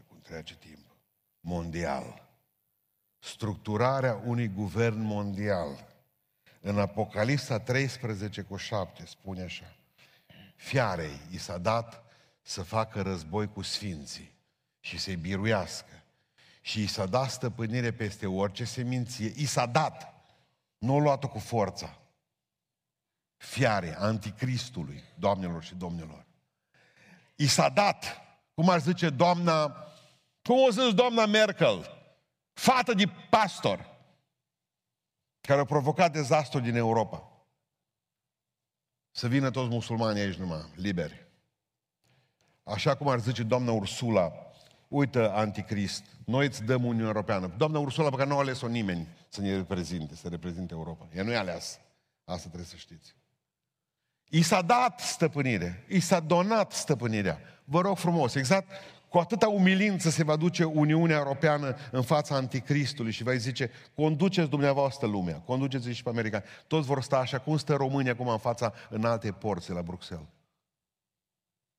cum trece timp, mondial. Structurarea unui guvern mondial. În Apocalipsa 13 cu 7 spune așa. Fiarei i s-a dat să facă război cu sfinții și să-i biruiască. Și i s-a dat stăpânire peste orice seminție. I s-a dat. Nu o luat-o cu forța. Fiare, anticristului, doamnelor și domnilor. I s-a dat, cum ar zice doamna, cum o zis doamna Merkel, fată de pastor, care a provocat dezastru din Europa. Să vină toți musulmanii aici numai, liberi. Așa cum ar zice doamna Ursula, uită anticrist, noi îți dăm Uniunea Europeană. Doamna Ursula, pe care nu a ales-o nimeni să ne reprezinte, să reprezinte Europa. Ea nu e aleasă. Asta trebuie să știți. I s-a dat stăpânire, i s-a donat stăpânirea. Vă rog frumos, exact cu atâta umilință se va duce Uniunea Europeană în fața anticristului și va zice, conduceți dumneavoastră lumea, conduceți și pe americani. Toți vor sta așa cum stă România acum în fața în alte porți la Bruxelles.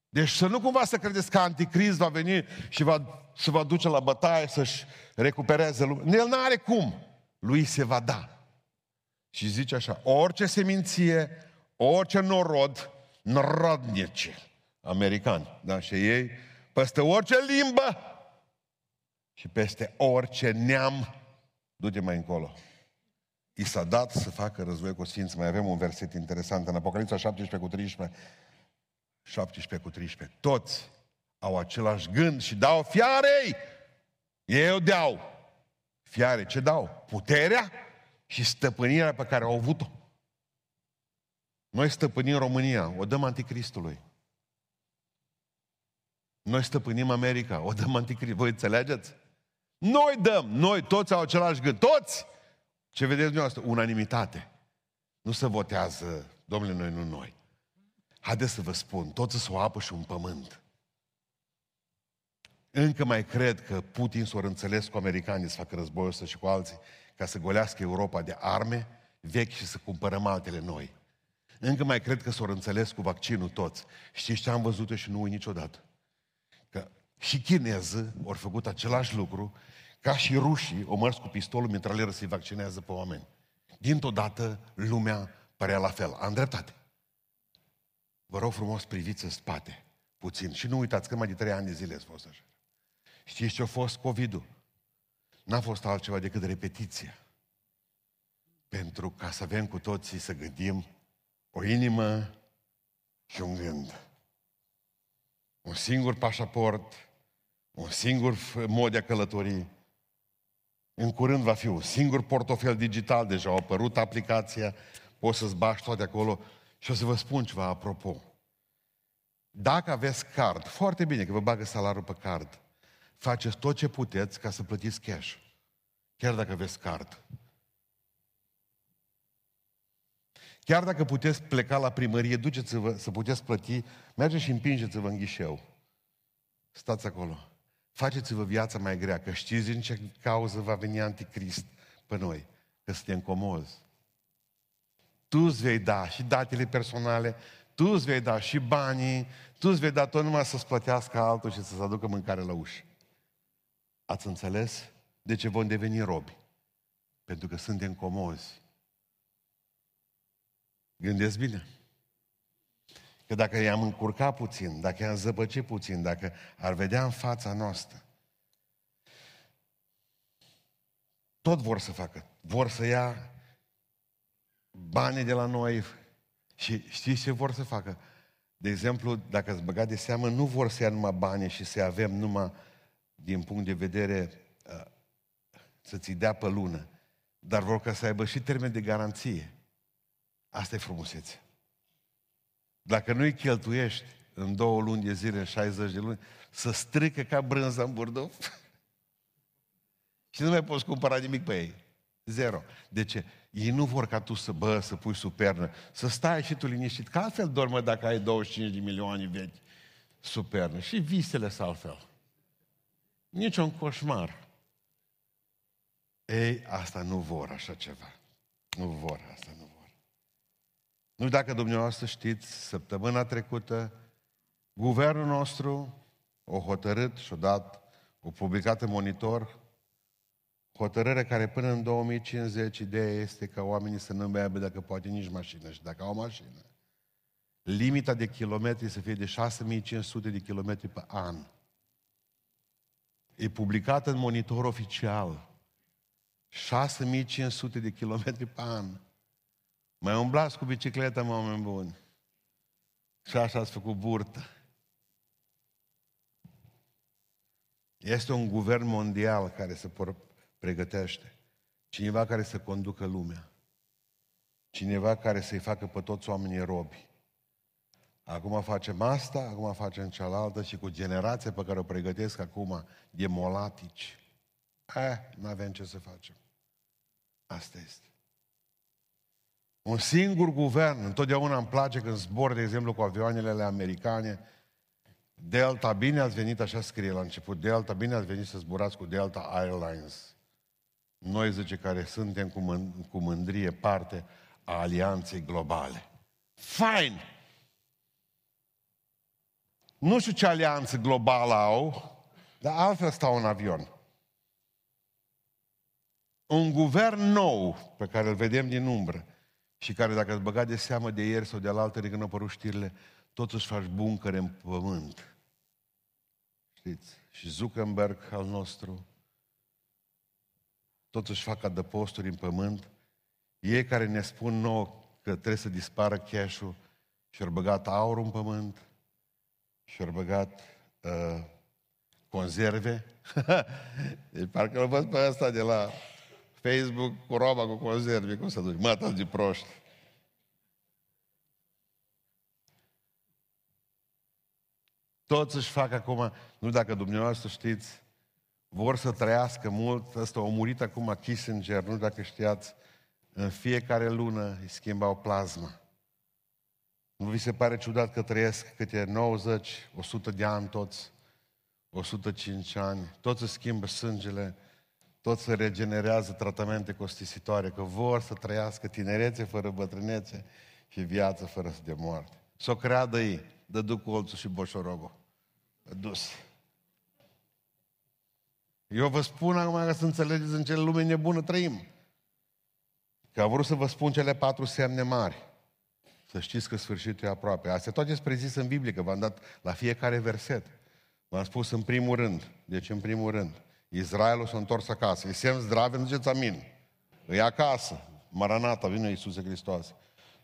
Deci să nu cumva să credeți că anticrist va veni și va, se va duce la bătaie să-și recupereze lumea. El nu are cum. Lui se va da. Și zice așa, orice seminție, orice norod, norodnice, americani, da, și ei peste orice limbă și peste orice neam, du-te mai încolo. I s-a dat să facă război cu sfinți. Mai avem un verset interesant în Apocalipsa 17 cu 13. 17 cu 13. Toți au același gând și dau fiarei. Eu dau. Fiare, ce dau? Puterea și stăpânirea pe care au avut-o. Noi stăpânim România, o dăm anticristului. Noi stăpânim America, o dăm anticrist. Voi înțelegeți? Noi dăm, noi toți au același gând, toți! Ce vedeți dumneavoastră? Unanimitate. Nu se votează, domnule, noi, nu noi. Haideți să vă spun, toți sunt o apă și un pământ. Încă mai cred că Putin s-o înțeles cu americanii să facă războiul ăsta și cu alții ca să golească Europa de arme vechi și să cumpărăm altele noi. Încă mai cred că s-o înțeles cu vaccinul toți. Știți ce am văzut și nu uit niciodată? Că și chineză au făcut același lucru ca și rușii au mers cu pistolul mitralieră să-i vaccinează pe oameni. Dintr-o dată lumea părea la fel. Am dreptate. Vă rog frumos, priviți în spate puțin și nu uitați că mai de trei ani de zile ați fost așa. Știți ce a fost COVID-ul? N-a fost altceva decât repetiția. Pentru ca să avem cu toții să gândim o inimă și un gând. Un singur pașaport, un singur mod de a călători. În curând va fi un singur portofel digital, deja a apărut aplicația, poți să-ți bași toate acolo. Și o să vă spun ceva apropo. Dacă aveți card, foarte bine că vă bagă salariul pe card, faceți tot ce puteți ca să plătiți cash. Chiar dacă aveți card. Chiar dacă puteți pleca la primărie, duceți-vă să puteți plăti, mergeți și împingeți-vă în ghișeu. Stați acolo. Faceți-vă viața mai grea, că știți din ce cauză va veni anticrist pe noi, că suntem comozi. Tu îți vei da și datele personale, tu îți vei da și banii, tu îți vei da tot numai să-ți plătească altul și să-ți aducă mâncare la ușă. Ați înțeles de ce vom deveni robi? Pentru că suntem comozi. Gândesc bine. Că dacă i-am încurcat puțin, dacă i-am zăpăcit puțin, dacă ar vedea în fața noastră, tot vor să facă. Vor să ia banii de la noi și știți ce vor să facă? De exemplu, dacă ați băgat de seamă, nu vor să ia numai bani și să avem numai din punct de vedere uh, să ți dea pe lună, dar vor ca să aibă și termen de garanție. Asta e frumusețe. Dacă nu-i cheltuiești în două luni de zile, în 60 de luni, să strică ca brânza în burduf și nu mai poți cumpăra nimic pe ei. Zero. De ce? Ei nu vor ca tu să, bă, să pui supernă, să stai și tu liniștit, că altfel dormă dacă ai 25 de milioane vechi supernă. Și visele sunt altfel. Nici un coșmar. Ei, asta nu vor așa ceva. Nu vor, asta nu vor. Nu dacă dumneavoastră știți, săptămâna trecută, guvernul nostru o hotărât și-o dat, o publicat în monitor, hotărâre care până în 2050 ideea este că oamenii să nu mai aibă dacă poate nici mașină și dacă au mașină. Limita de kilometri să fie de 6500 de kilometri pe an. E publicat în monitor oficial. 6500 de kilometri pe an. Mai umblați cu bicicleta, mă, oameni buni. Și așa ați făcut burtă. Este un guvern mondial care se pregătește. Cineva care să conducă lumea. Cineva care să-i facă pe toți oamenii robi. Acum facem asta, acum facem cealaltă și cu generația pe care o pregătesc acum de molatici. Eh, nu avem ce să facem. Asta este. Un singur guvern, întotdeauna îmi place când zbor, de exemplu, cu avioanele americane, Delta, bine ați venit, așa scrie la început, Delta, bine ați venit să zburați cu Delta Airlines. Noi, zice, care suntem cu, mând- cu mândrie parte a alianței globale. Fine! Nu știu ce alianță globală au, dar altfel stau în avion. Un guvern nou, pe care îl vedem din umbră, și care dacă îți băga de seamă de ieri sau de la altă când au apărut știrile, tot își faci buncăre în pământ. Știți? Și Zuckerberg al nostru, tot își fac adăposturi în pământ. Ei care ne spun nouă că trebuie să dispară cash-ul și-au băgat aur în pământ, și-au băgat uh, conserve. [LAUGHS] deci parcă îl văd pe ăsta de la Facebook cu roba cu conserve, cum să duci? Mă, de proști. Toți își fac acum, nu dacă dumneavoastră știți, vor să trăiască mult. Ăsta a murit acum Kissinger, nu dacă știați, în fiecare lună îi schimbau plasma. Nu vi se pare ciudat că trăiesc câte 90, 100 de ani toți, 105 ani, toți își schimbă sângele, toți se regenerează tratamente costisitoare, că vor să trăiască tinerețe fără bătrânețe și viață fără de moarte. Să o creadă ei, dă duc colțul și boșorogul. Dus. Eu vă spun acum ca să înțelegeți în ce lume nebună trăim. Că am vrut să vă spun cele patru semne mari. Să știți că sfârșitul e aproape. Astea toate sunt prezise în Biblie, că v-am dat la fiecare verset. V-am spus în primul rând. Deci în primul rând. Israelul s-a întors acasă. E semn zdrave, nu ziceți amin. E acasă. Maranata, vine Iisuse Hristos.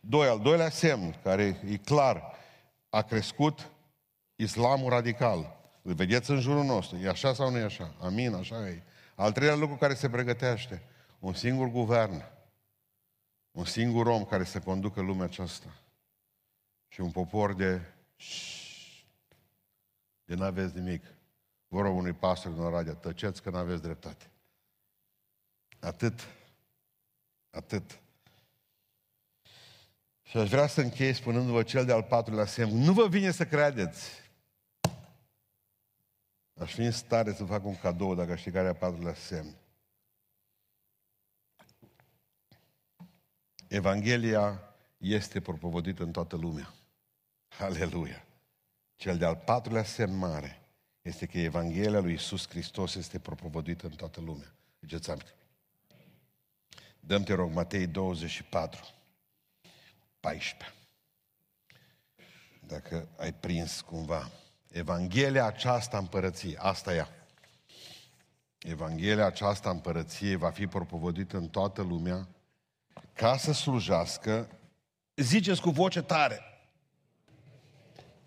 Doi, al doilea semn, care e clar, a crescut islamul radical. Îl vedeți în jurul nostru. E așa sau nu e așa? Amin, așa e. Al treilea lucru care se pregătește. Un singur guvern. Un singur om care să conducă lumea aceasta. Și un popor de... De n-aveți nimic. Vă rog unui pastor din Oradea, tăceți că n-aveți dreptate. Atât. Atât. Și aș vrea să închei spunându-vă cel de-al patrulea semn. Nu vă vine să credeți. Aș fi în stare să fac un cadou dacă știi care e a patrulea semn. Evanghelia este propovădită în toată lumea. Aleluia! Cel de-al patrulea semn mare este că Evanghelia lui Isus Hristos este propovăduită în toată lumea. Ziceți aminte. Dăm te rog Matei 24, 14. dacă ai prins cumva. Evanghelia aceasta împărăție, asta e. Evanghelia aceasta împărăție va fi propovădită în toată lumea ca să slujească, ziceți cu voce tare,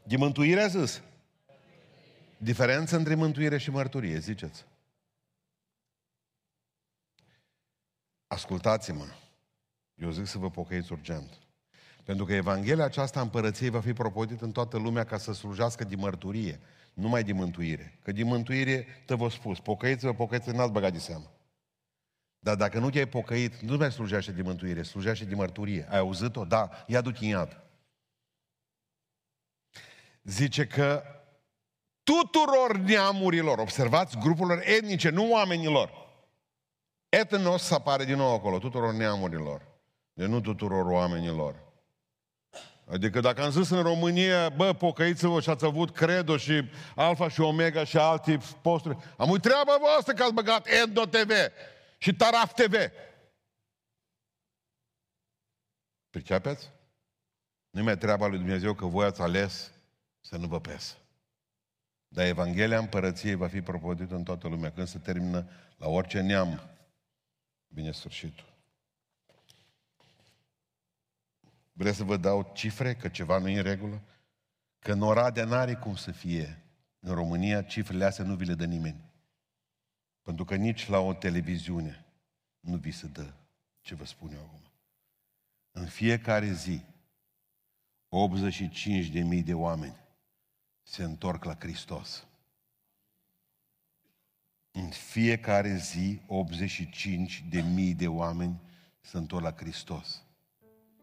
de mântuire a zis. Diferență între mântuire și mărturie, ziceți. Ascultați-mă. Eu zic să vă pocăiți urgent. Pentru că Evanghelia aceasta împărăției va fi propodită în toată lumea ca să slujească de mărturie, nu mai de mântuire. Că de mântuire, te vă spus, pocăiți-vă, pocăiți-vă, n-ați băgat de seamă. Dar dacă nu te-ai pocăit, nu mai slujește de mântuire, slujește de mărturie. Ai auzit-o? Da, ia du în iad. Zice că tuturor neamurilor, observați, grupurilor etnice, nu oamenilor. Etnos apare din nou acolo, tuturor neamurilor. De nu tuturor oamenilor. Adică dacă am zis în România, bă, pocăiți-vă și ați avut Credo și Alfa și Omega și alte posturi, am uit treaba voastră că ați băgat Endo TV și Taraf TV. Pricepeți? Nu mai treaba lui Dumnezeu că voi ați ales să nu vă pesă. Dar Evanghelia Împărăției va fi propodită în toată lumea când se termină la orice neam. Bine sfârșitul. Vreți să vă dau cifre că ceva nu e în regulă? Că în Oradea n-are cum să fie. În România cifrele astea nu vi le dă nimeni. Pentru că nici la o televiziune nu vi se dă ce vă spun eu acum. În fiecare zi, 85 de mii de oameni se întorc la Hristos. În fiecare zi, 85 de mii de oameni se întorc la Hristos.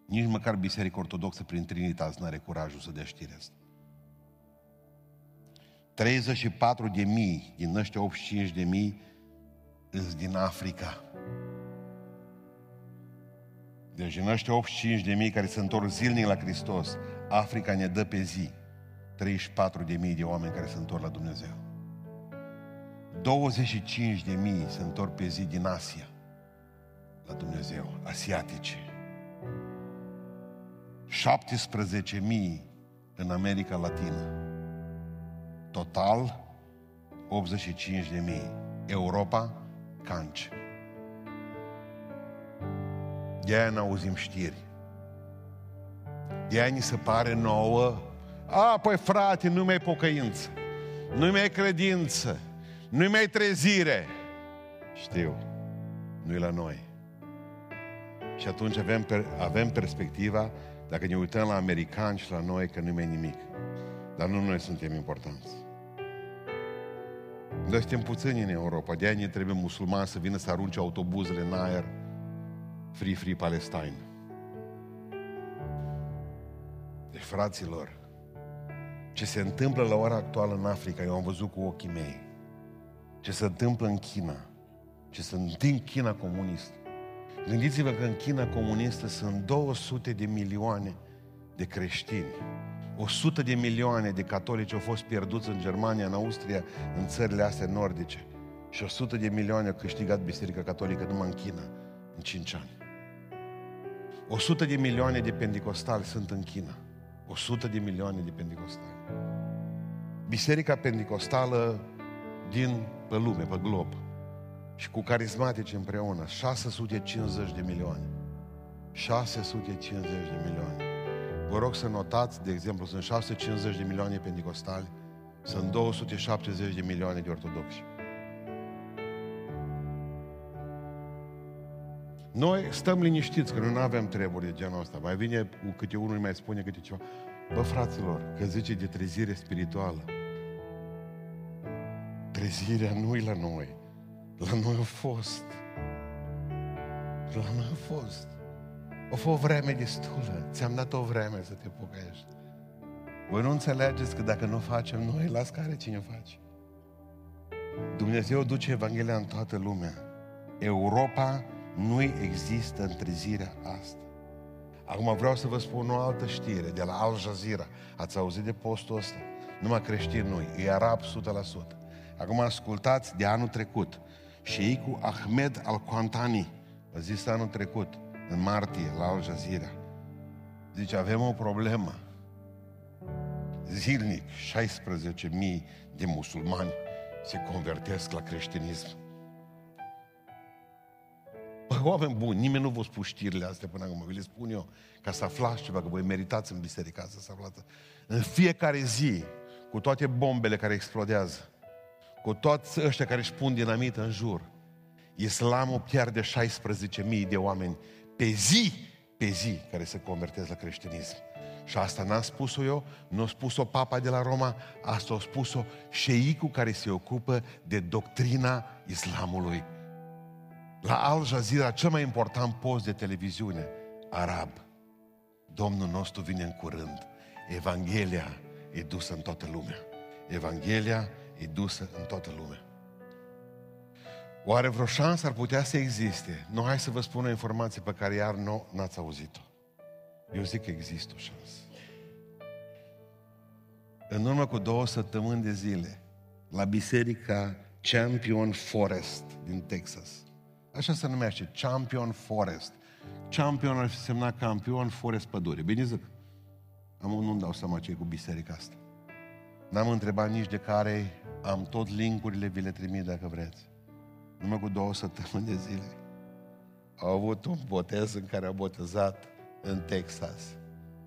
Nici măcar Biserica Ortodoxă prin Trinitas nu are curajul să dea știrea asta. 34 de mii din ăștia 85 de mii îs din Africa. Deci din ăștia 85 de mii care se întorc zilnic la Hristos, Africa ne dă pe zi 34 de mii de oameni care se întorc la Dumnezeu. 25 de mii se întorc pe zi din Asia la Dumnezeu, asiatice. 17.000 în America Latină. Total, 85.000. Europa, canci. De aia n-auzim știri. De aia ni se pare nouă, a, păi frate, nu mai pocăință, nu mai credință, nu mai trezire. Știu, nu-i la noi. Și atunci avem, avem perspectiva dacă ne uităm la americani și la noi, că nu e nimic. Dar nu noi suntem importanți. Noi suntem puțini în Europa, de-aia ne trebuie musulmani să vină să arunce autobuzele în aer Free Free Palestine. Deci, fraților, ce se întâmplă la ora actuală în Africa, eu am văzut cu ochii mei. Ce se întâmplă în China, ce se întâmplă în China comunistă. Gândiți-vă că în China comunistă sunt 200 de milioane de creștini. 100 de milioane de catolici au fost pierduți în Germania, în Austria, în țările astea nordice. Și 100 de milioane au câștigat Biserica Catolică numai în China, în 5 ani. 100 de milioane de pentecostali sunt în China. 100 de milioane de pentecostali. Biserica pentecostală din pe lume, pe glob, și cu carismatici împreună, 650 de milioane. 650 de milioane. Vă rog să notați, de exemplu, sunt 650 de milioane pentecostali, sunt 270 de milioane de ortodoxi. Noi stăm liniștiți, că noi nu avem treburi de genul ăsta. Mai vine cu câte unul mai spune câte ceva. Bă, fraților, că zice de trezire spirituală. Trezirea nu e la noi. La noi a fost. La noi a fost. O fost o vreme destulă. Ți-am dat o vreme să te pocăiești. Voi nu înțelegeți că dacă nu facem noi, las care cine face. Dumnezeu duce Evanghelia în toată lumea. Europa nu există întrezirea asta. Acum vreau să vă spun o altă știre de la Al Jazeera. Ați auzit de postul ăsta? Numai creștini nu, e arab 100%. Acum ascultați de anul trecut. Sheikul Ahmed Al-Quantani a zis anul trecut, în martie, la Al Jazeera. Zice, avem o problemă. zilnic 16.000 de musulmani se convertesc la creștinism. Bă, [LAUGHS] oameni buni, nimeni nu vă spun știrile astea până acum, vi le spun eu, ca să aflați ceva, că voi meritați în biserica asta să aflați. În fiecare zi, cu toate bombele care explodează, cu toți ăștia care își pun dinamit în jur, islamul pierde 16.000 de oameni pe zi, pe zi, care se convertesc la creștinism. Și asta n-am spus-o eu, nu a spus-o papa de la Roma, asta a spus-o șeicul care se ocupă de doctrina islamului. La Al Jazeera, cel mai important post de televiziune arab. Domnul nostru vine în curând. Evanghelia e dusă în toată lumea. Evanghelia e dusă în toată lumea. Oare vreo șansă ar putea să existe? Nu, hai să vă spun o informație pe care iar nu n-ați auzit-o. Eu zic că există o șansă. În urmă cu două săptămâni de zile, la biserica Champion Forest din Texas. Așa se numește, Champion Forest. Champion ar fi semnat campion, Forest pădure. Bine zic? Am nu-mi dau seama ce cu biserica asta. N-am întrebat nici de care, am tot linkurile, vi le trimit dacă vreți. Numai cu două săptămâni de zile. Au avut un botez în care au botezat în Texas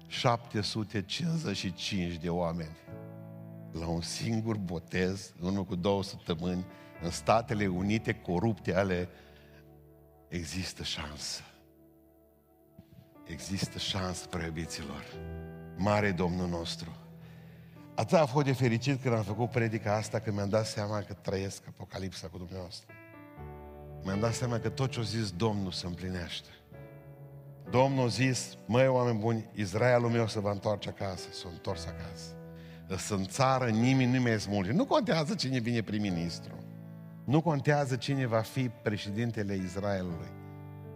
755 de oameni la un singur botez, unul cu două săptămâni, în Statele Unite corupte ale, există șansă. Există șansă, preobiților. Mare Domnul nostru. Atât a fost de fericit când am făcut predica asta, că mi-am dat seama că trăiesc Apocalipsa cu dumneavoastră. Mi-am dat seama că tot ce a zis Domnul se împlinește. Domnul a zis, măi oameni buni, Israelul meu se va întoarce acasă, s-a întors acasă. Sunt țară, nimeni nu mai smulge. Nu contează cine vine prim-ministru. Nu contează cine va fi președintele Israelului.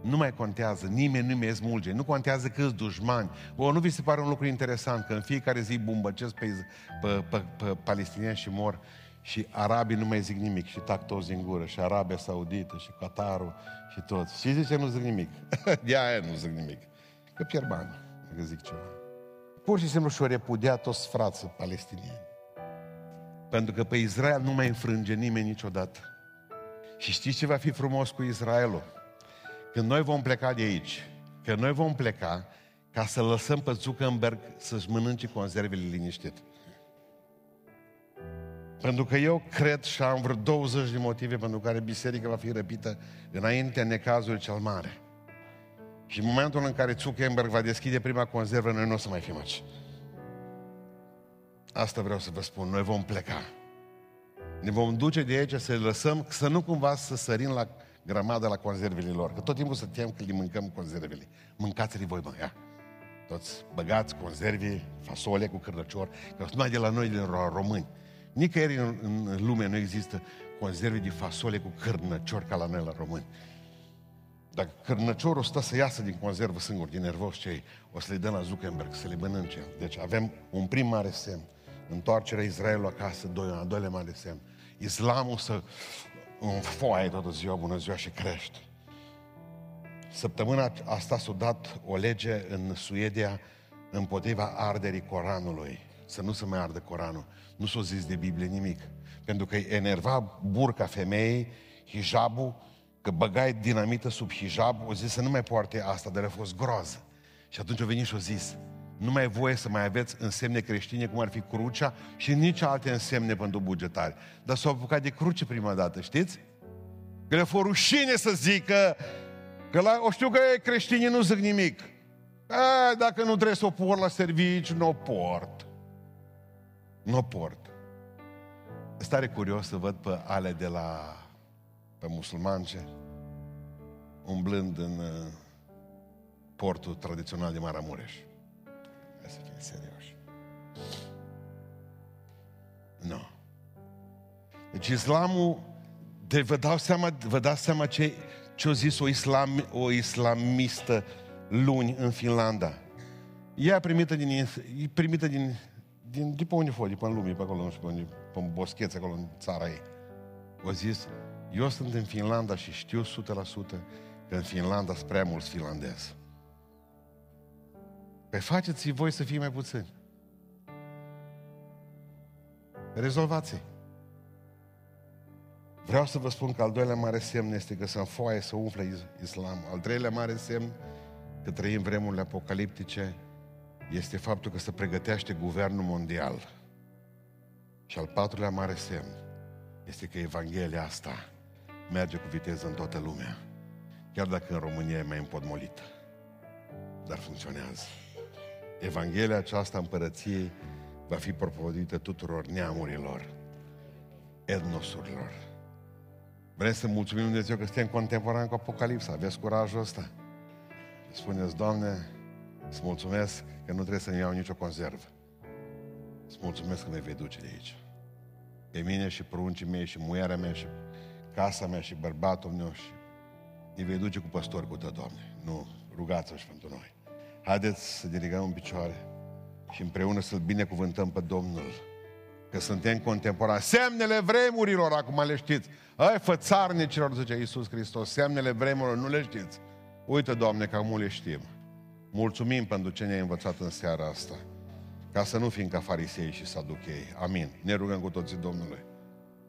Nu mai contează, nimeni nu mai smulge, nu contează câți dușmani. O, nu vi se pare un lucru interesant că în fiecare zi bumbăcesc pe, pe, pe, pe palestinieni și mor și arabii nu mai zic nimic și tac toți din gură, și Arabia Saudită, și Qatarul, și toți. Și zice, nu zic nimic. [LAUGHS] De aia nu zic nimic. Că pierd bani, dacă zic ceva. Pur și simplu și-o repudia toți frații palestinieni. Pentru că pe Israel nu mai înfrânge nimeni niciodată. Și știți ce va fi frumos cu Israelul? Când noi vom pleca de aici, că noi vom pleca ca să lăsăm pe Zuckerberg să-și mănânce conservele liniștit. Pentru că eu cred și am vreo 20 de motive pentru care biserica va fi răpită înaintea necazului cel mare. Și în momentul în care Zuckerberg va deschide prima conservă, noi nu o să mai fim aici. Asta vreau să vă spun, noi vom pleca. Ne vom duce de aici să le lăsăm, să nu cumva să sărim la grămadă la conservele lor. Că tot timpul să tem că le mâncăm conservele. Mâncați-le voi, mă, ia. Toți băgați conserve, fasole cu cârnăcior, că numai de la noi, din români. Nicăieri în, în lume nu există conserve de fasole cu cârnăcior ca la noi la români. Dacă cârnăciorul stă să iasă din conservă singur, din nervos cei, o să le dăm la Zuckerberg, să le mănânce. Deci avem un prim mare semn. Întoarcerea Israelului acasă, doi, al doilea mare semn. Islamul să în foaie toată ziua, bună ziua și crește. Săptămâna asta s-a dat o lege în Suedia împotriva arderii Coranului. Să nu se mai ardă Coranul. Nu s-a zis de Biblie nimic. Pentru că enerva burca femeii, hijabul, că băgai dinamită sub hijab, o zis să nu mai poarte asta, dar a fost groază. Și atunci a venit și a zis, nu mai e voie să mai aveți însemne creștine, cum ar fi crucea și nici alte însemne pentru bugetari. Dar s-au apucat de cruce prima dată, știți? Că le fost rușine să zică că la, o știu că creștinii nu zic nimic. A, dacă nu trebuie să o port la serviciu, nu o port. Nu o port. Stare curios să văd pe ale de la pe musulmance umblând în uh, portul tradițional de Maramureș. Hai să fim serioși. Nu. Deci islamul, de vă dau seama, vă dați seama ce, ce a zis o, islam, o islamistă luni în Finlanda. Ea primită din, e primită din, din, de pe unde fost, de pe în lume, pe acolo, nu știu pe unde, pe un boscheț acolo în țara ei. O zis, eu sunt în Finlanda și știu 100% că în Finlanda sunt prea mulți finlandezi. Păi faceți voi să fie mai puțini. rezolvați Vreau să vă spun că al doilea mare semn este că să foaie să umfle islamul. Al treilea mare semn că trăim vremurile apocaliptice este faptul că se pregătește guvernul mondial. Și al patrulea mare semn este că Evanghelia asta merge cu viteză în toată lumea. Chiar dacă în România e mai împodmolită. Dar funcționează. Evanghelia aceasta împărăției va fi propovăduită tuturor neamurilor, etnosurilor. Vrem să mulțumim Dumnezeu că suntem contemporani cu Apocalipsa. Aveți curajul ăsta? Spuneți, Doamne, îți mulțumesc că nu trebuie să-mi iau nicio conservă. Îți mulțumesc că mă vei duce de aici. Pe mine și pruncii mei și muiarea mea și casa mea și bărbatul meu și îi vei duce cu păstori cu tău, Doamne. Nu, rugați-vă și pentru noi. Haideți să ne ridicăm în picioare și împreună să-L binecuvântăm pe Domnul. Că suntem contemporani. Semnele vremurilor, acum le știți. Ai fățarnicilor, zice Iisus Hristos, semnele vremurilor, nu le știți. Uite, Doamne, că acum le știm. Mulțumim pentru ce ne-ai învățat în seara asta. Ca să nu fim ca farisei și saduchei. Amin. Ne rugăm cu toții Domnului.